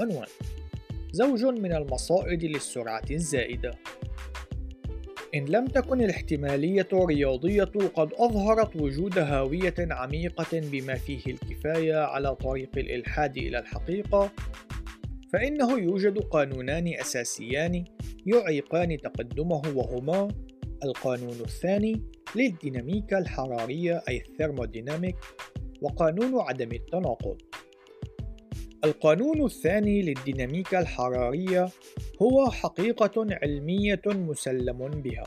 عنوان. زوج من المصائد للسرعة الزائدة. إن لم تكن الاحتمالية الرياضية قد أظهرت وجود هاوية عميقة بما فيه الكفاية على طريق الإلحاد إلى الحقيقة فإنه يوجد قانونان أساسيان يعيقان تقدمه وهما القانون الثاني للديناميكا الحرارية أي الثيرموديناميك وقانون عدم التناقض. القانون الثاني للديناميكا الحرارية هو حقيقة علمية مسلم بها.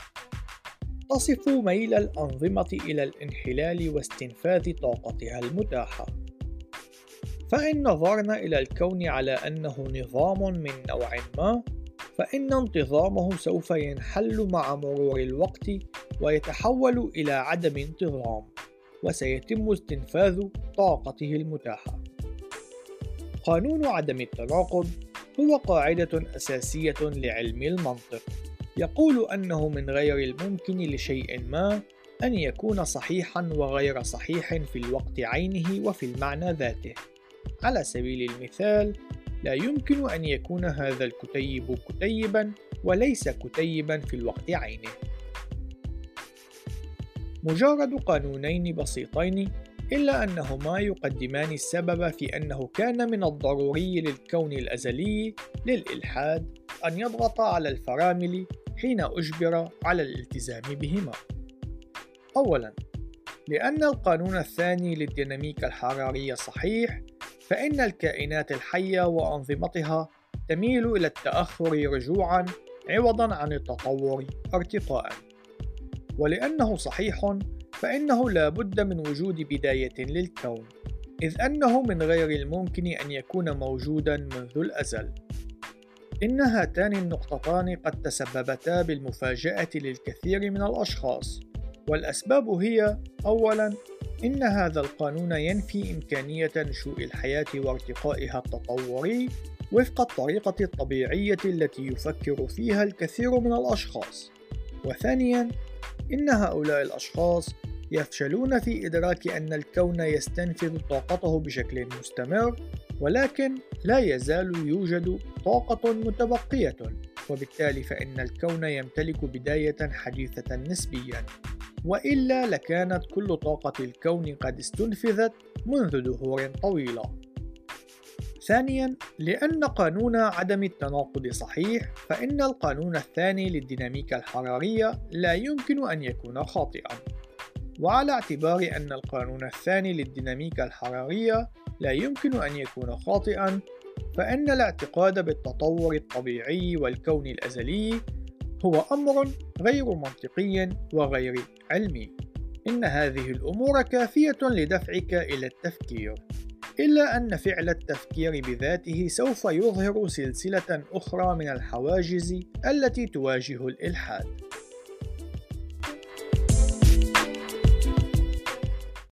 تصف ميل الأنظمة إلى الانحلال واستنفاذ طاقتها المتاحة. فإن نظرنا إلى الكون على أنه نظام من نوع ما فإن انتظامه سوف ينحل مع مرور الوقت ويتحول إلى عدم انتظام وسيتم استنفاذ طاقته المتاحة. قانون عدم التناقض هو قاعدة أساسية لعلم المنطق. يقول أنه من غير الممكن لشيء ما أن يكون صحيحا وغير صحيح في الوقت عينه وفي المعنى ذاته. على سبيل المثال لا يمكن أن يكون هذا الكتيب كتيبا وليس كتيبا في الوقت عينه. مجرد قانونين بسيطين إلا أنهما يقدمان السبب في أنه كان من الضروري للكون الأزلي للإلحاد أن يضغط على الفرامل حين أجبر على الالتزام بهما. أولاً، لأن القانون الثاني للديناميكا الحرارية صحيح، فإن الكائنات الحية وأنظمتها تميل إلى التأخر رجوعًا عوضًا عن التطور ارتقاءً. ولأنه صحيح فإنه لا بد من وجود بداية للكون إذ أنه من غير الممكن أن يكون موجودا منذ الأزل. إن هاتان النقطتان قد تسببتا بالمفاجأة للكثير من الأشخاص والأسباب هي أولاً إن هذا القانون ينفي إمكانية نشوء الحياة وارتقائها التطوري وفق الطريقة الطبيعية التي يفكر فيها الكثير من الأشخاص. وثانياً إن هؤلاء الأشخاص يفشلون في إدراك أن الكون يستنفذ طاقته بشكل مستمر ولكن لا يزال يوجد طاقة متبقية وبالتالي فإن الكون يمتلك بداية حديثة نسبيا. وإلا لكانت كل طاقة الكون قد استنفذت منذ دهور طويلة. ثانيا لأن قانون عدم التناقض صحيح فإن القانون الثاني للديناميكا الحرارية لا يمكن أن يكون خاطئا. وعلى اعتبار أن القانون الثاني للديناميكا الحرارية لا يمكن أن يكون خاطئا فإن الاعتقاد بالتطور الطبيعي والكون الأزلي هو أمر غير منطقي وغير علمي. إن هذه الأمور كافية لدفعك إلى التفكير إلا أن فعل التفكير بذاته سوف يظهر سلسلة أخرى من الحواجز التي تواجه الإلحاد.